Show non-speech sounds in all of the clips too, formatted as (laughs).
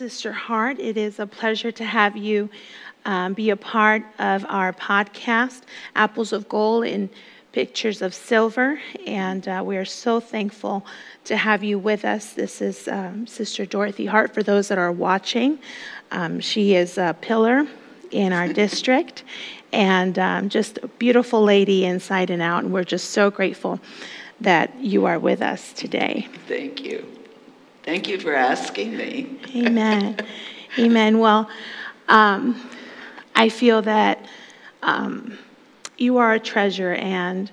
Sister Hardt. It is a pleasure to have you um, be a part of our podcast, Apples of Gold in Pictures of Silver. And uh, we are so thankful to have you with us. This is um, Sister Dorothy Hardt for those that are watching. Um, she is a pillar in our district and um, just a beautiful lady inside and out. And we're just so grateful that you are with us today. Thank you. Thank you for asking me. Amen. Amen. Well, um, I feel that um, you are a treasure, and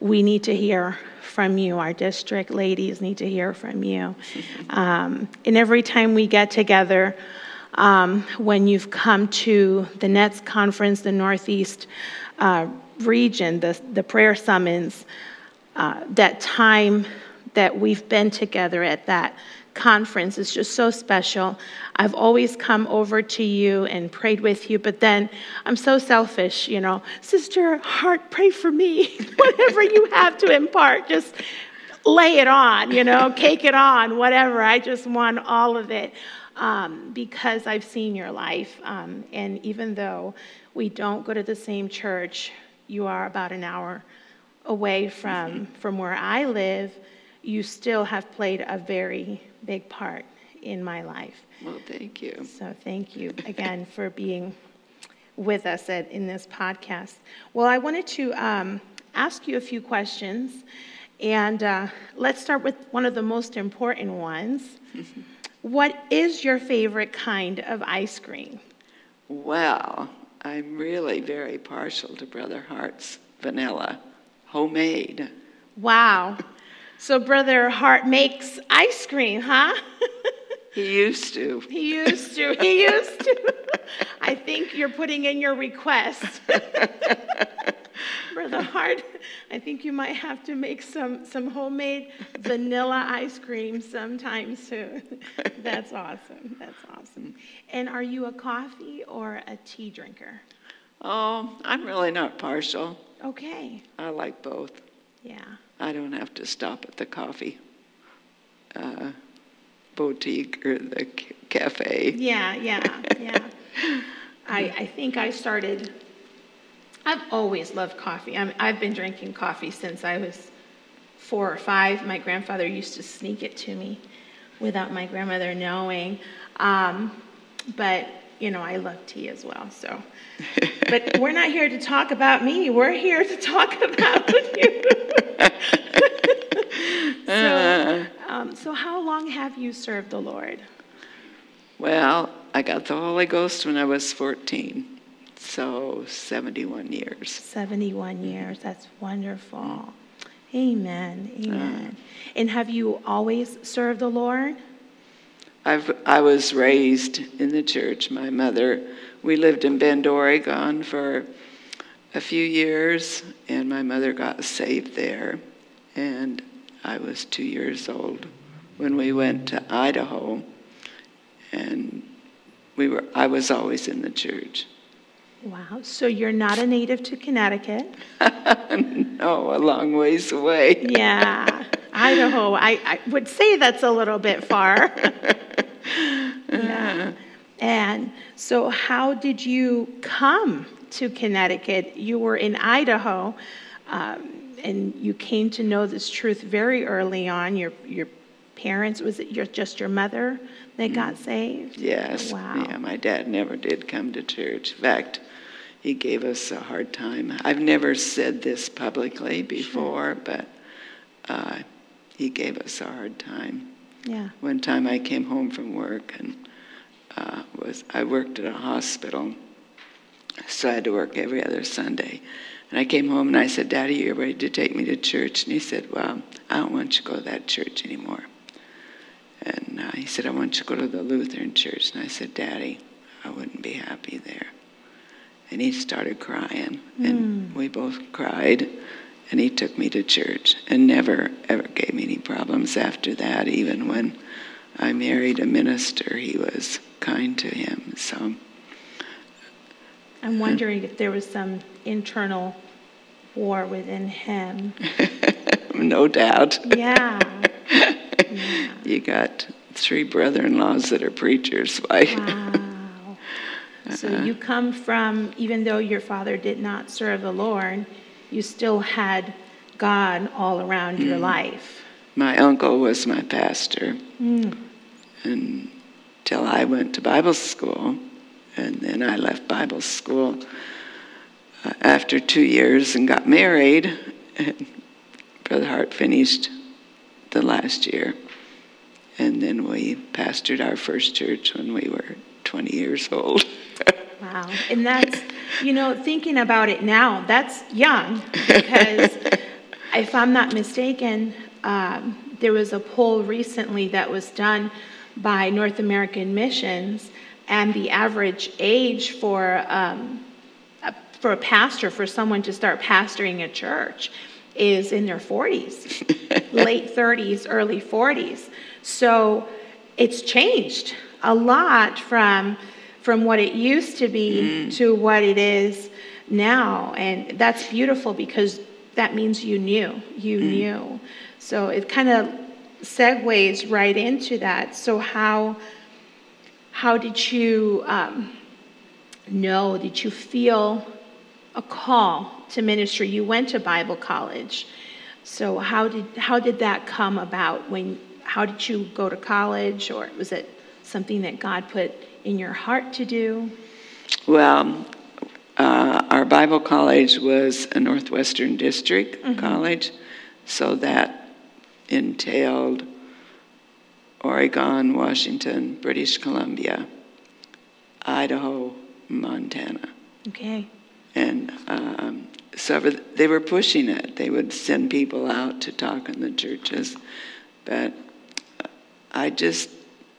we need to hear from you. Our district ladies need to hear from you. (laughs) Um, and every time we get together, um, when you've come to the NETS conference, the Northeast uh, region, the, the prayer summons, uh, that time that we've been together at that conference is just so special. I've always come over to you and prayed with you, but then I'm so selfish, you know. Sister Hardt, pray for me. (laughs) Whatever you have to impart, just lay it on, you know, cake it on, whatever. I just want all of it um, because I've seen your life. Um, and even though we don't go to the same church, you are about an hour away from, mm-hmm. from where I live, you still have played a very big part in my life. Well, thank you. So thank you again for being with us at, in this podcast. Well, I wanted to um, ask you a few questions, and uh, let's start with one of the most important ones. (laughs) what is your favorite kind of ice cream? Well, I'm really very partial to Brother Hardt's vanilla, homemade. Wow. So Brother Hardt makes ice cream, huh? (laughs) He used to. He used to. He used to. I think you're putting in your request. (laughs) Brother Hardt, I think you might have to make some, some homemade vanilla ice cream sometime soon. (laughs) That's awesome. That's awesome. And are you a coffee or a tea drinker? Oh, I'm really not partial. Okay. I like both. Yeah. I don't have to stop at the coffee uh, boutique or the cafe. Yeah, yeah, yeah. (laughs) I, I think I started, I've always loved coffee. i I've been drinking coffee since I was four or five. My grandfather used to sneak it to me without my grandmother knowing. Um, but, you know, I love tea as well. So, but we're not here to talk about me. We're here to talk (laughs) about you. (laughs) so, um, so, how long have you served the Lord? Well, I got the Holy Ghost when I was 14, so 71 years. 71 years, that's wonderful. Amen, amen. Uh, and have you always served the Lord? I've, I was raised in the church. My mother, we lived in Bend, Oregon for a few years, and my mother got saved there. And I was two years old when we went to Idaho, and we were. I was always in the church. Wow. So you're not a native to Connecticut? (laughs) no, a long ways away. yeah, (laughs) Idaho. I, I would say that's a little bit far. (laughs) yeah. And so, how did you come to Connecticut? You were in Idaho. Um, and you came to know this truth very early on. Your your parents was it your just your mother that got mm. saved? Yes. Wow. Yeah, my dad never did come to church. In fact, he gave us a hard time. I've never said this publicly before, sure. but uh, he gave us a hard time. Yeah. One time I came home from work and uh, was I worked at a hospital, so I had to work every other Sunday. And I came home and I said, Daddy, you're ready to take me to church? And he said, Well, I don't want you to go to that church anymore. And uh, he said, I want you to go to the Lutheran church. And I said, Daddy, I wouldn't be happy there. And he started crying, and mm. we both cried. And he took me to church and never, ever gave me any problems after that. Even when I married a minister, he was kind to him. So I'm wondering if there was some internal war within him. (laughs) no doubt. Yeah. yeah. (laughs) You got three brother-in-laws that are preachers. Why? Wow. So uh-huh. you come from, even though your father did not serve the Lord, you still had God all around your life. my uncle was my pastor, until I went to Bible school, and then I left Bible school uh, after two years and got married. And Brother Hardt finished the last year, and then we pastored our first church when we were 20 years old. (laughs) Wow. And that's, you know, thinking about it now, that's young because (laughs) if I'm not mistaken, um, there was a poll recently that was done by North American Missions, and the average age for, um, a- for a pastor, for someone to start pastoring a church, is in their 40s, (laughs) late 30s, early 40s. So it's changed a lot from from what it used to be to what it is now, and that's beautiful because that means you knew, you knew. So it kind of segues right into that. So how how did you um, know? Did you feel a call to ministry? You went to Bible college. So how did how did that come about? When how did you go to college, or was it something that God put in your heart to do? Well, uh, our Bible college was a Northwestern District college, so that entailed Oregon, Washington, British Columbia, Idaho, Montana. Okay. And um, so they were pushing it. They would send people out to talk in the churches. But I just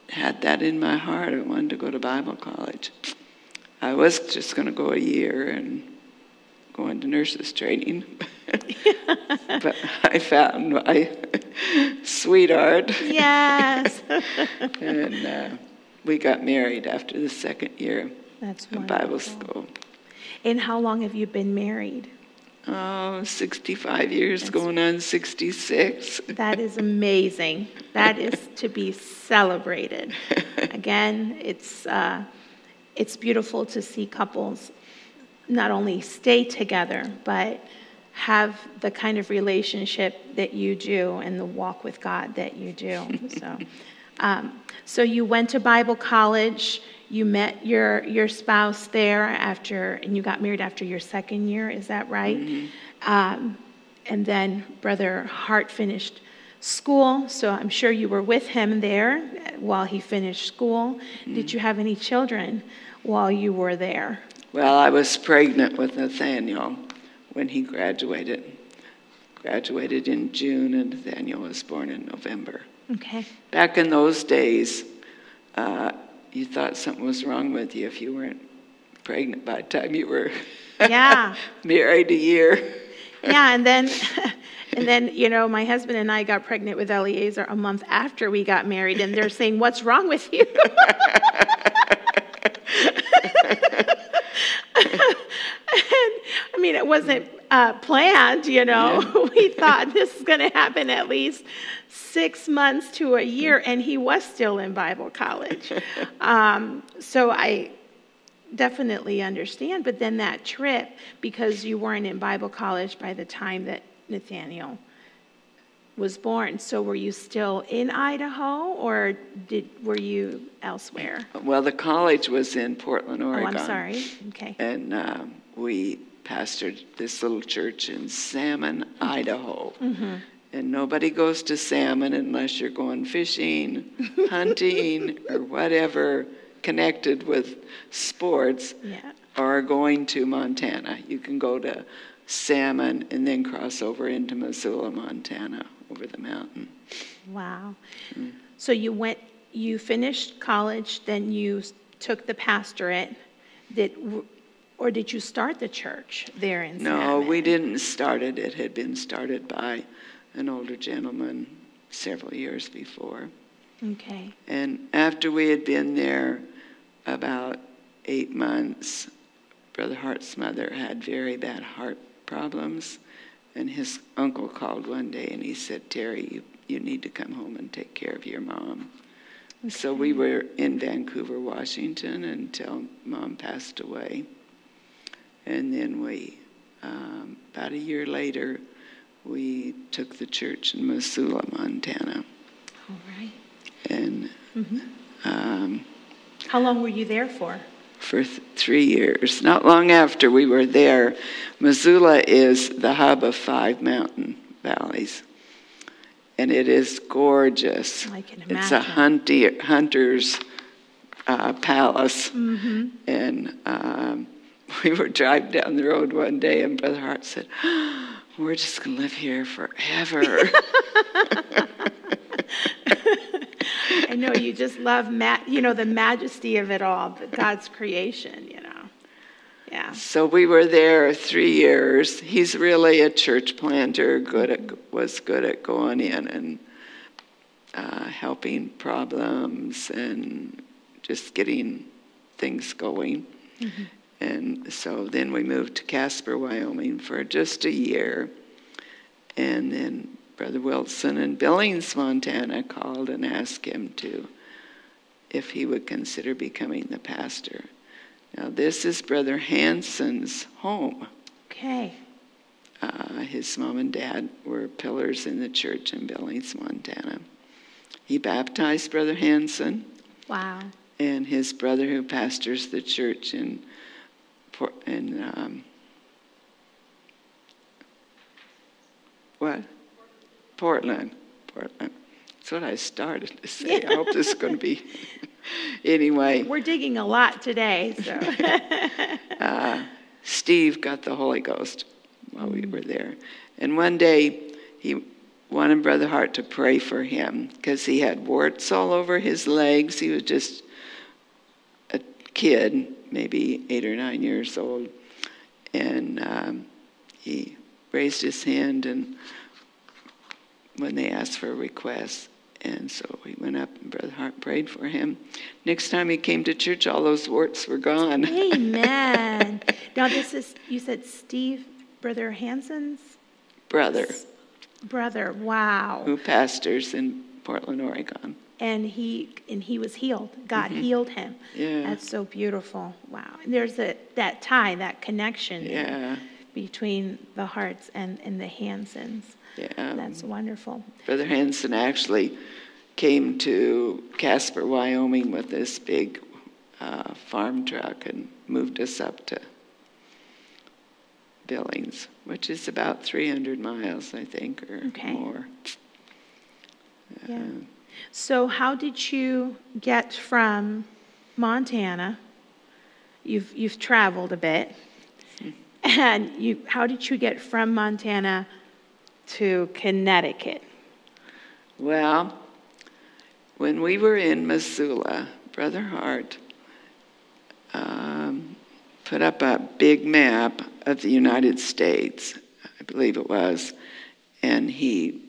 had that in my heart. I wanted to go to Bible college. I was just going to go a year and go into nurses training. (laughs) but I found my sweetheart. Yes. (laughs) and uh, we got married after the second year That's of Bible school. And how long have you been married? Oh, 65 years, going on 66. That is amazing. That is to be celebrated. (laughs) Again, it's uh, it's beautiful to see couples not only stay together but have the kind of relationship that you do and the walk with God that you do. So, (laughs) um, so you went to Bible college. You met your your spouse there after, and you got married after your second year. Is that right? Um, and then Brother Hardt finished school, so I'm sure you were with him there while he finished school. Did you have any children while you were there? Well, I was pregnant with Nathaniel when he graduated. Graduated in June, and Nathaniel was born in November. Okay. Back in those days, uh, you thought something was wrong with you if you weren't pregnant by the time you were Yeah. (laughs) married a year. Yeah, and then (laughs) and then, you know, my husband and I got pregnant with Eliezer a month after we got married and they're saying, "What's wrong with you?" (laughs) And, I mean, it wasn't uh, planned, you know. (laughs) we thought this is going to happen at least six months to a year, and he was still in Bible college. Um, so I definitely understand. But then that trip, because you weren't in Bible college by the time that Nathaniel was born, so were you still in Idaho, or did were you elsewhere? Well, the college was in Portland, Oregon. Oh. I'm sorry. Okay. And um, we pastored this little church in Salmon, Idaho. Mm-hmm. And nobody goes to Salmon unless you're going fishing, (laughs) hunting, or whatever connected with sports, Yeah. or going to Montana. You can go to Salmon and then cross over into Missoula, Montana, over the mountain. Wow. Mm. So you went, you finished college, then you took the pastorate. Did, w- or did you start the church there in No, Salmon? we didn't start it. It had been started by an older gentleman several years before. Okay. And after we had been there about eight months, Brother Hardt's mother had very bad heart problems. And his uncle called one day and he said, Terry, you, you need to come home and take care of your mom. So we were in Vancouver, Washington until mom passed away. And then we, um, about a year later, we took the church in Missoula, Montana. All right. And um, How long were you there for? for th- three years. Not long after we were there, Missoula is the hub of five mountain valleys. And it is gorgeous. I can imagine. It's a hunty, hunter's uh, palace. Mm-hmm. And um, (laughs) we were driving down the road one day, and Brother Hardt said, We're just going to live here forever. (laughs) I know you just love, ma- you know, the majesty of it all, God's creation, you know. Yeah. So we were there three years. He's really a church planter, good at, was good at going in and uh, helping problems and just getting things going. And so then we moved to Casper, Wyoming for just a year. And then Brother Wilson in Billings, Montana called and asked him to, if he would consider becoming the pastor. Now, this is Brother Hanson's home. Okay. Uh, his mom and dad were pillars in the church in Billings, Montana. He baptized Brother Hanson Wow. and his brother, who pastors the church in, Por- in um, what? Portland. Portland. That's what I started to say. I hope this is going to be. (laughs) anyway, We're digging a lot today, so. (laughs) uh, Steve got the Holy Ghost while we were there. And one day, he wanted Brother Hardt to pray for him because he had warts all over his legs. He was just a kid, maybe eight or nine years old. And um, he raised his hand and when they asked for a request. And so he went up and Brother Hardt prayed for him. Next time he came to church, all those warts were gone. Amen. (laughs) Now, this is, you said Steve, Brother Hanson's Brother. brother. Wow. who pastors in Portland, Oregon. And he, and he was healed. God healed him. Mm-hmm. Yeah. That's so beautiful. Wow. And there's a, that tie, that connection Yeah, between the Hardts and, and the Hansons. yeah. That's wonderful. Brother Hanson actually came to Casper, Wyoming with this big uh, farm truck and moved us up to Billings, which is about 300 miles, I think, or Okay. more. Yeah. So, how did you get from Montana? You've you've traveled a bit, and you. How did you get from Montana to Connecticut? Well, when we were in Missoula, Brother Hardt um, put up a big map of the United States, I believe it was, and he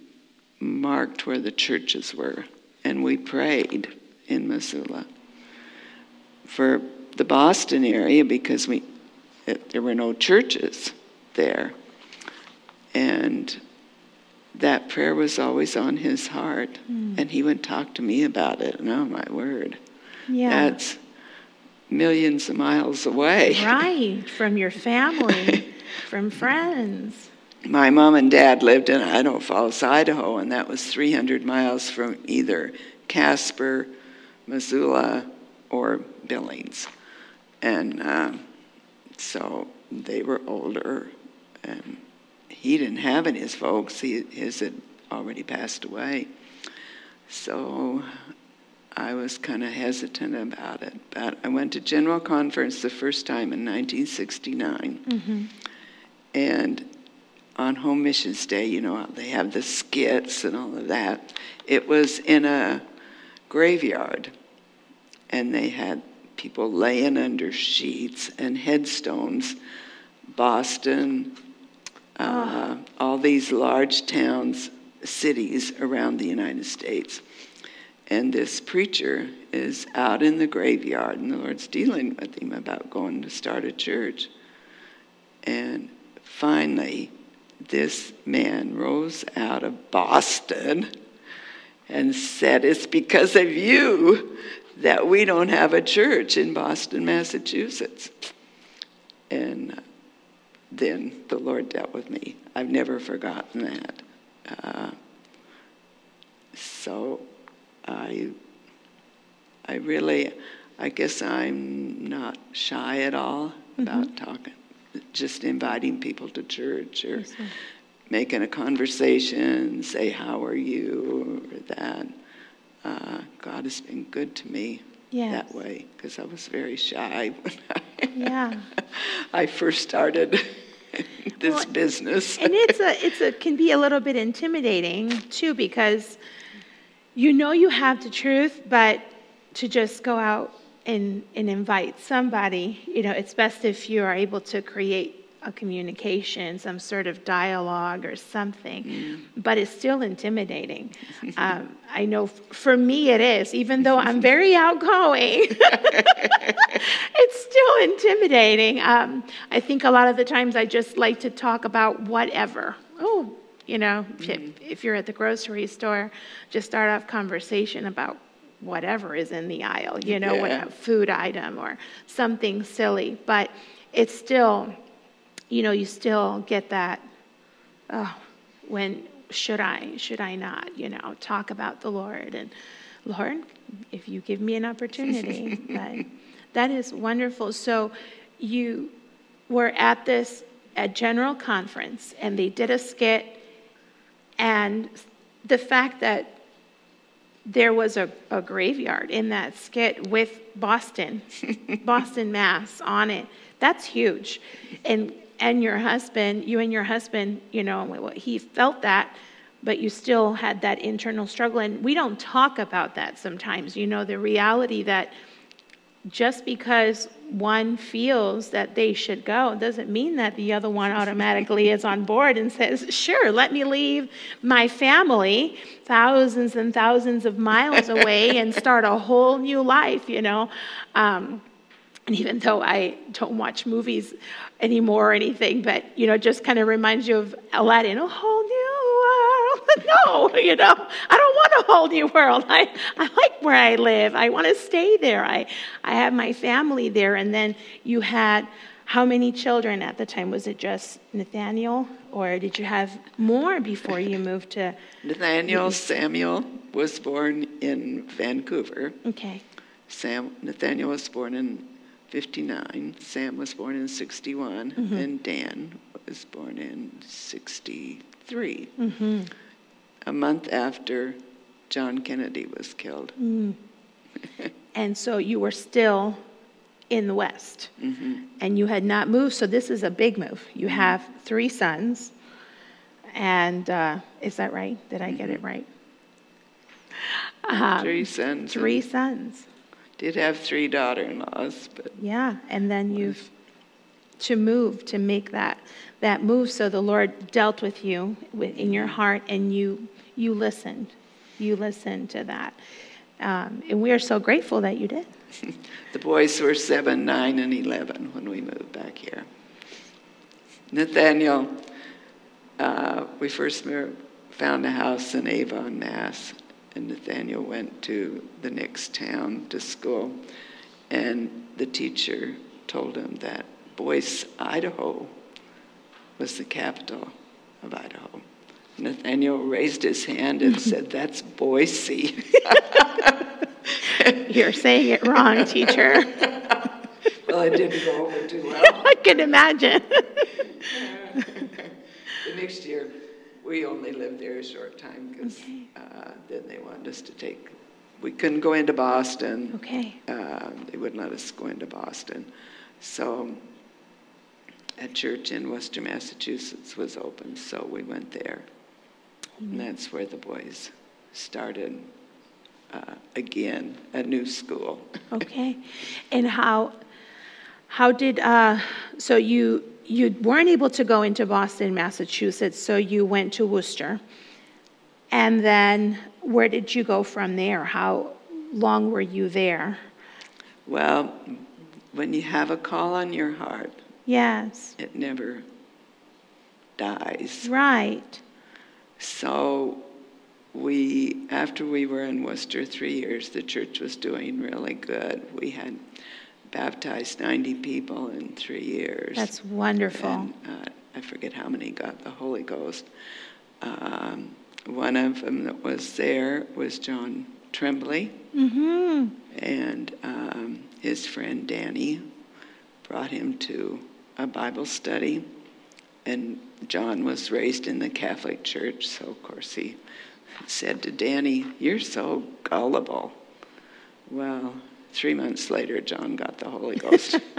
marked where the churches were. And we prayed in Missoula for the Boston area because we, it, there were no churches there. And that prayer was always on his heart. Hmm. And he would talk to me about it. And oh, my word. Yeah. That's millions of miles away. right from your family, (laughs) from friends. My mom and dad lived in Idaho Falls, Idaho, and that was 300 miles from either Casper, Missoula, or Billings. And um, so they were older, and he didn't have any his folks. He, his had already passed away. So I was kind of hesitant about it. But I went to General Conference the first time in 1969. And on Home Missions Day, you know, they have the skits and all of that. It was in a graveyard, and they had people laying under sheets and headstones. Boston, uh, all these large towns, cities around the United States. And this preacher is out in the graveyard, and the Lord's dealing with him about going to start a church. And finally, this man rose out of Boston and said, It's because of you that we don't have a church in Boston, Massachusetts. And then the Lord dealt with me. I've never forgotten that. Uh, so I, I really, I guess I'm not shy at all about mm-hmm. talking, just inviting people to church or yes, making a conversation, say, How are you? or that. Uh, God has been good to me yes. that way because I was very shy when I, yeah. (laughs) I first started (laughs) this well, business. and it's a it's a can be a little bit intimidating too because you know you have the truth, but to just go out and, and invite somebody, you know, it's best if you are able to create a communication, some sort of dialogue or something, mm. but it's still intimidating. (laughs) Um, I know f- for me it is, even though I'm very (laughs) outgoing, (laughs) it's still intimidating. Um, I think a lot of the times I just like to talk about whatever. Oh, you know, mm. if, if you're at the grocery store, just start off conversation about whatever is in the aisle, you know, yeah. what food item or something silly. But it's still, you know, you still get that, oh, when should I, should I not, you know, talk about the Lord and Lord, if you give me an opportunity. (laughs) but that is wonderful. So you were at this at general conference and they did a skit and the fact that there was a, a graveyard in that skit with Boston, (laughs) Boston, Mass on it. That's huge. And and your husband, you and your husband, you know, he felt that, but you still had that internal struggle. And we don't talk about that sometimes. You know, the reality that just because one feels that they should go doesn't mean that the other one automatically is on board and says, Sure, let me leave my family thousands and thousands of miles (laughs) away and start a whole new life, you know. Um, and even though I don't watch movies anymore or anything, but you know, just kind of reminds you of Aladdin, a whole new. (laughs) no, you know, I don't want a whole new world. I, I like where I live. I want to stay there. I, I have my family there. And then you had how many children at the time? Was it just Nathaniel, or did you have more before you moved to? (laughs) Nathaniel Samuel was born in Vancouver. Okay. Sam Nathaniel was born in 59. Sam was born in 61. Mm-hmm. And Dan was born in 63. Mm-hmm. A month after John Kennedy was killed. Mm. (laughs) and so you were still in the West. Mm-hmm. And you had not moved, so this is a big move. You mm-hmm. have three sons. And uh, is that right? Did I get it mm-hmm. right? Um, three sons. Three sons. Did have three daughter-in-laws, but yeah, and then you've to move to make that that move. So the Lord dealt with you in your heart, and you you listened, you listened to that, um, and we are so grateful that you did. (laughs) the boys were seven, nine, and eleven when we moved back here. Nathaniel, uh, we first found a house in Avon, Mass, and Nathaniel went to the next town to school. And the teacher told him that Boise, Idaho was the capital of Idaho. Nathaniel raised his hand and said, That's Boise. (laughs) You're saying it wrong, teacher. well, I didn't go over too well. (laughs) I can imagine. (laughs) the next year, we only lived there a short time because okay. uh, then they wanted us to take. We couldn't go into Boston. Okay. Uh, they wouldn't let us go into Boston, so a church in Worcester, Massachusetts was open, so we went there. And that's where the boys started uh, again a new school. (laughs) okay, and how how did uh, so you you weren't able to go into Boston, Massachusetts, so you went to Worcester. And then where did you go from there? How long were you there? Well, when you have a call on your heart, yes, it never dies. Right. So we, after we were in Worcester three years, the church was doing really good. We had baptized 90 people in three years. That's wonderful. And, uh, I forget how many got the Holy Ghost. Um, one of them that was there was John Tremblay, Mm-hmm. and um, his friend Danny brought him to a Bible study. And John was raised in the Catholic Church, so of course he said to Danny, You're so gullible. Well, three months later, John got the Holy Ghost. (laughs)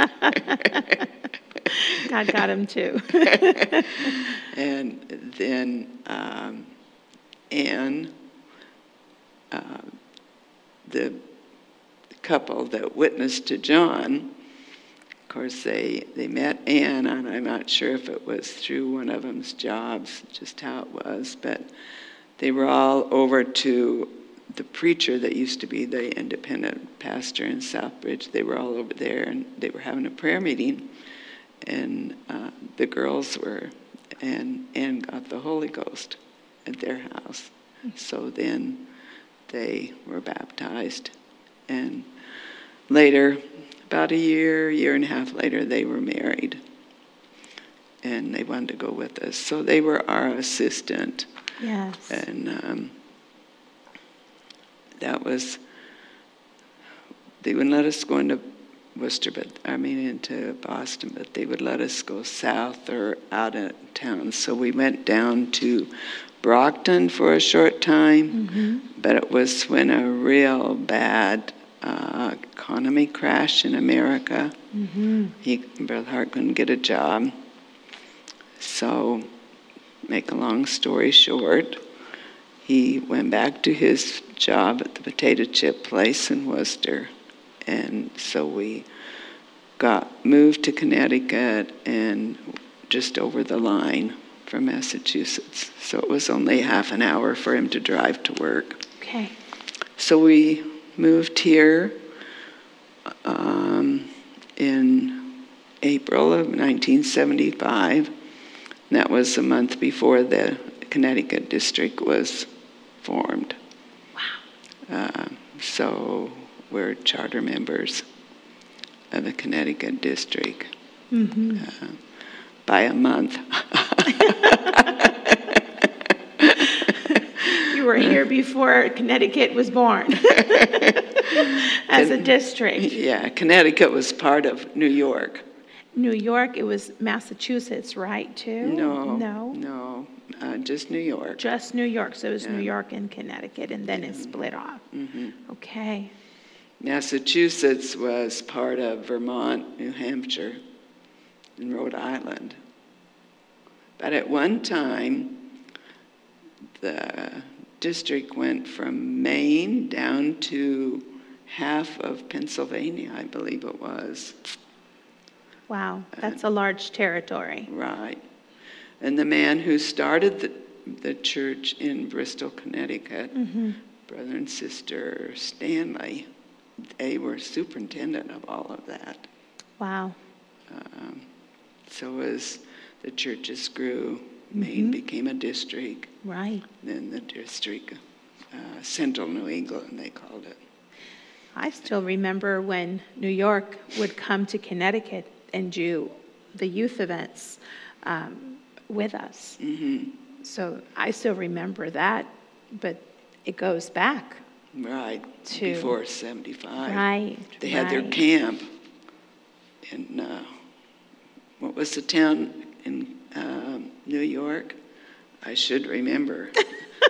God got him too. (laughs) and then um, Anne, uh, the couple that witnessed to John, course, they, they met Anne, and I'm not sure if it was through one of them's jobs, just how it was, but they were all over to the preacher that used to be the independent pastor in Southbridge. They were all over there, and they were having a prayer meeting, and uh, the girls were, and Anne got the Holy Ghost at their house. So then they were baptized, and later about a year, year and a half later, they were married. And they wanted to go with us. So they were our assistant. yes. And um, that was, they wouldn't let us go into Worcester, but I mean into Boston, but they would let us go south or out of town. So we went down to Brockton for a short time, but it was when a real bad uh, economy crash in America. He, Brother Hardt couldn't get a job. So, make a long story short, he went back to his job at the potato chip place in Worcester. And so we got moved to Connecticut and just over the line from Massachusetts. So it was only half an hour for him to drive to work. Okay. So we moved here um, in April of 1975. That was a month before the Connecticut district was formed. Wow. Uh, so we're charter members of the Connecticut district Mm-hmm. uh, by a month. (laughs) You were here before Connecticut was born (laughs) as a district. yeah, Connecticut was part of New York. New York, it was Massachusetts, right, too? No, No? no, uh, just New York. Just New York, so it was New York and Connecticut, and then it split off. hmm Okay. Massachusetts was part of Vermont, New Hampshire, and Rhode Island. But at one time, the district went from Maine down to half of Pennsylvania, I believe it was. Wow, that's a large territory. Right. And the man who started the, the church in Bristol, Connecticut, Mm-hmm. brother and sister Stanley, they were superintendent of all of that. Wow. Um, so as the churches grew, Maine became a district, Right. then the district, uh, Central New England, they called it. I still remember when New York would come to Connecticut and do the youth events um, with us. hmm So I still remember that, but it goes back. Right, To- before 75. Right. They had their camp in, uh, what was the town in um, New York? I should remember.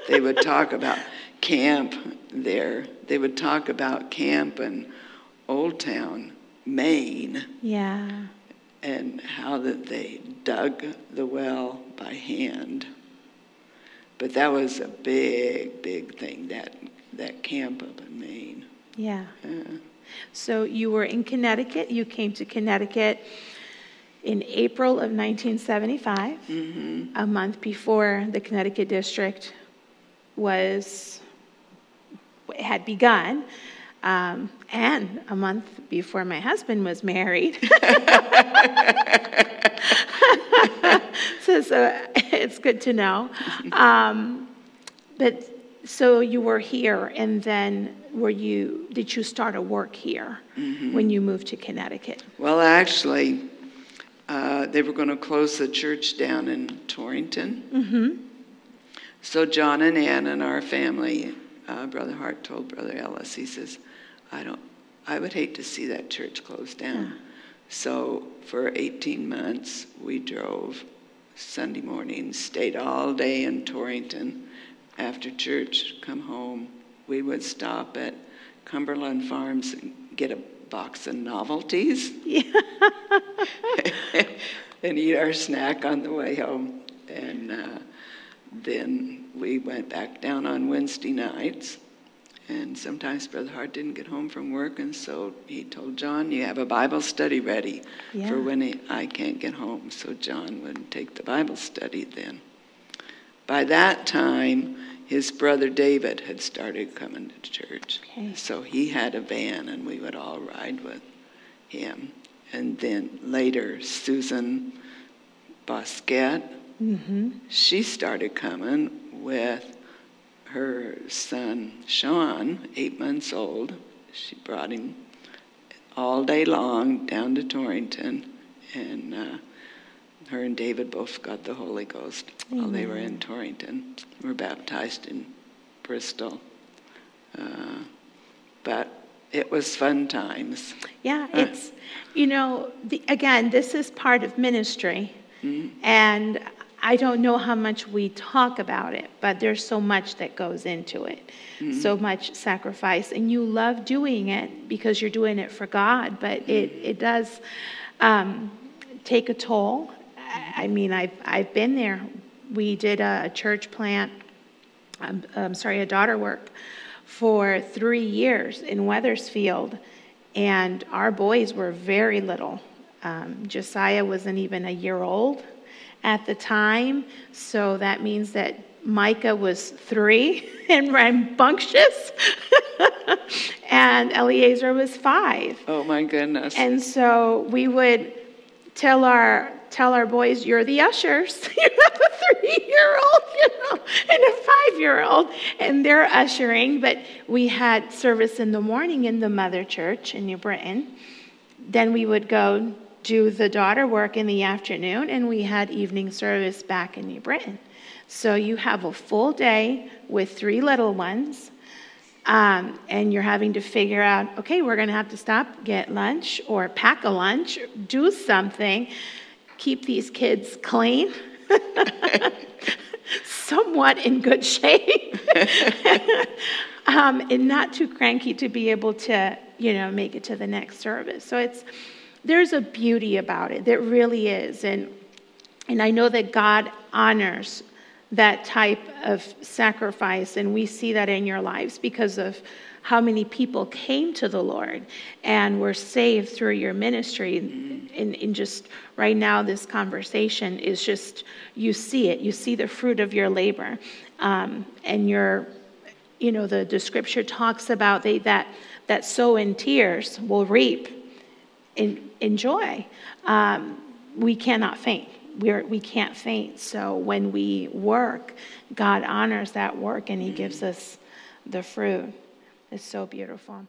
they would talk about camp there. They would talk about camp in Old Town, Maine, Yeah. and how that they dug the well by hand. But that was a big, big thing, that, that camp up in Maine. Yeah. Uh, So you were in Connecticut. You came to Connecticut in April of 1975, mhm. a month before the Connecticut district was had begun, um, and a month before my husband was married. (laughs) so, so it's good to know. Um, but so you were here, and then were you? Did you start a work here when you moved to Connecticut? Well, actually, uh, they were going to close the church down in Torrington. Mm-hmm. So John and Ann and our family, uh, Brother Hardt told Brother Ellis, he says, "I don't. I would hate to see that church closed down." So for 18 months, we drove Sunday morning, stayed all day in Torrington. After church, come home. We would stop at Cumberland Farms and get a box of novelties (laughs) (laughs) and eat our snack on the way home. And uh, then we went back down on Wednesday nights. And sometimes Brother Hardt didn't get home from work, and so he told John, You have a Bible study ready Yeah. for when he, I can't get home. So John would take the Bible study then. By that time, his brother David had started coming to church. Okay. So he had a van, and we would all ride with him. And then later, Susan Bosquet, Mm-hmm. she started coming with her son Sean, eight months old. She brought him all day long down to Torrington, and uh, her and David both got the Holy Ghost while they were in Torrington. We were baptized in Bristol, uh, but it was fun times. Yeah, it's, you know, the, again, this is part of ministry. And I don't know how much we talk about it, but there's so much that goes into it, so much sacrifice. And you love doing it because you're doing it for God, but it, it does um, take a toll. I I mean, I've, I've been there. We did a, a church plant, I'm, I'm sorry, a daughter work for three years in Wethersfield, and our boys were very little. Um, Josiah wasn't even a year old at the time, so that means that Micah was three (laughs) and rambunctious, (laughs) and Eliezer was five. Oh my goodness! And so we would tell our tell our boys, "You're the ushers. (laughs) you have a three-year-old, you know, and a five-year-old, and they're ushering." But we had service in the morning in the mother church in New Britain. Then we would go do the daughter work in the afternoon, and we had evening service back in New Britain. So you have a full day with three little ones. Um, and you're having to figure out, okay, we're going to have to stop, get lunch, or pack a lunch, do something, keep these kids clean, (laughs) somewhat in good shape, (laughs) um, and not too cranky to be able to, you know, make it to the next service. So it's there's a beauty about it. There really is, and and I know that God honors that type of sacrifice, and we see that in your lives because of how many people came to the Lord and were saved through your ministry. In, in just right now, this conversation is just, you see it, you see the fruit of your labor. Um, and your, you know, the, the scripture talks about they, that, that sow in tears will reap in, in joy. Um, we cannot faint we're, we can't faint. So when we work, God honors that work and He gives us the fruit. It's so beautiful.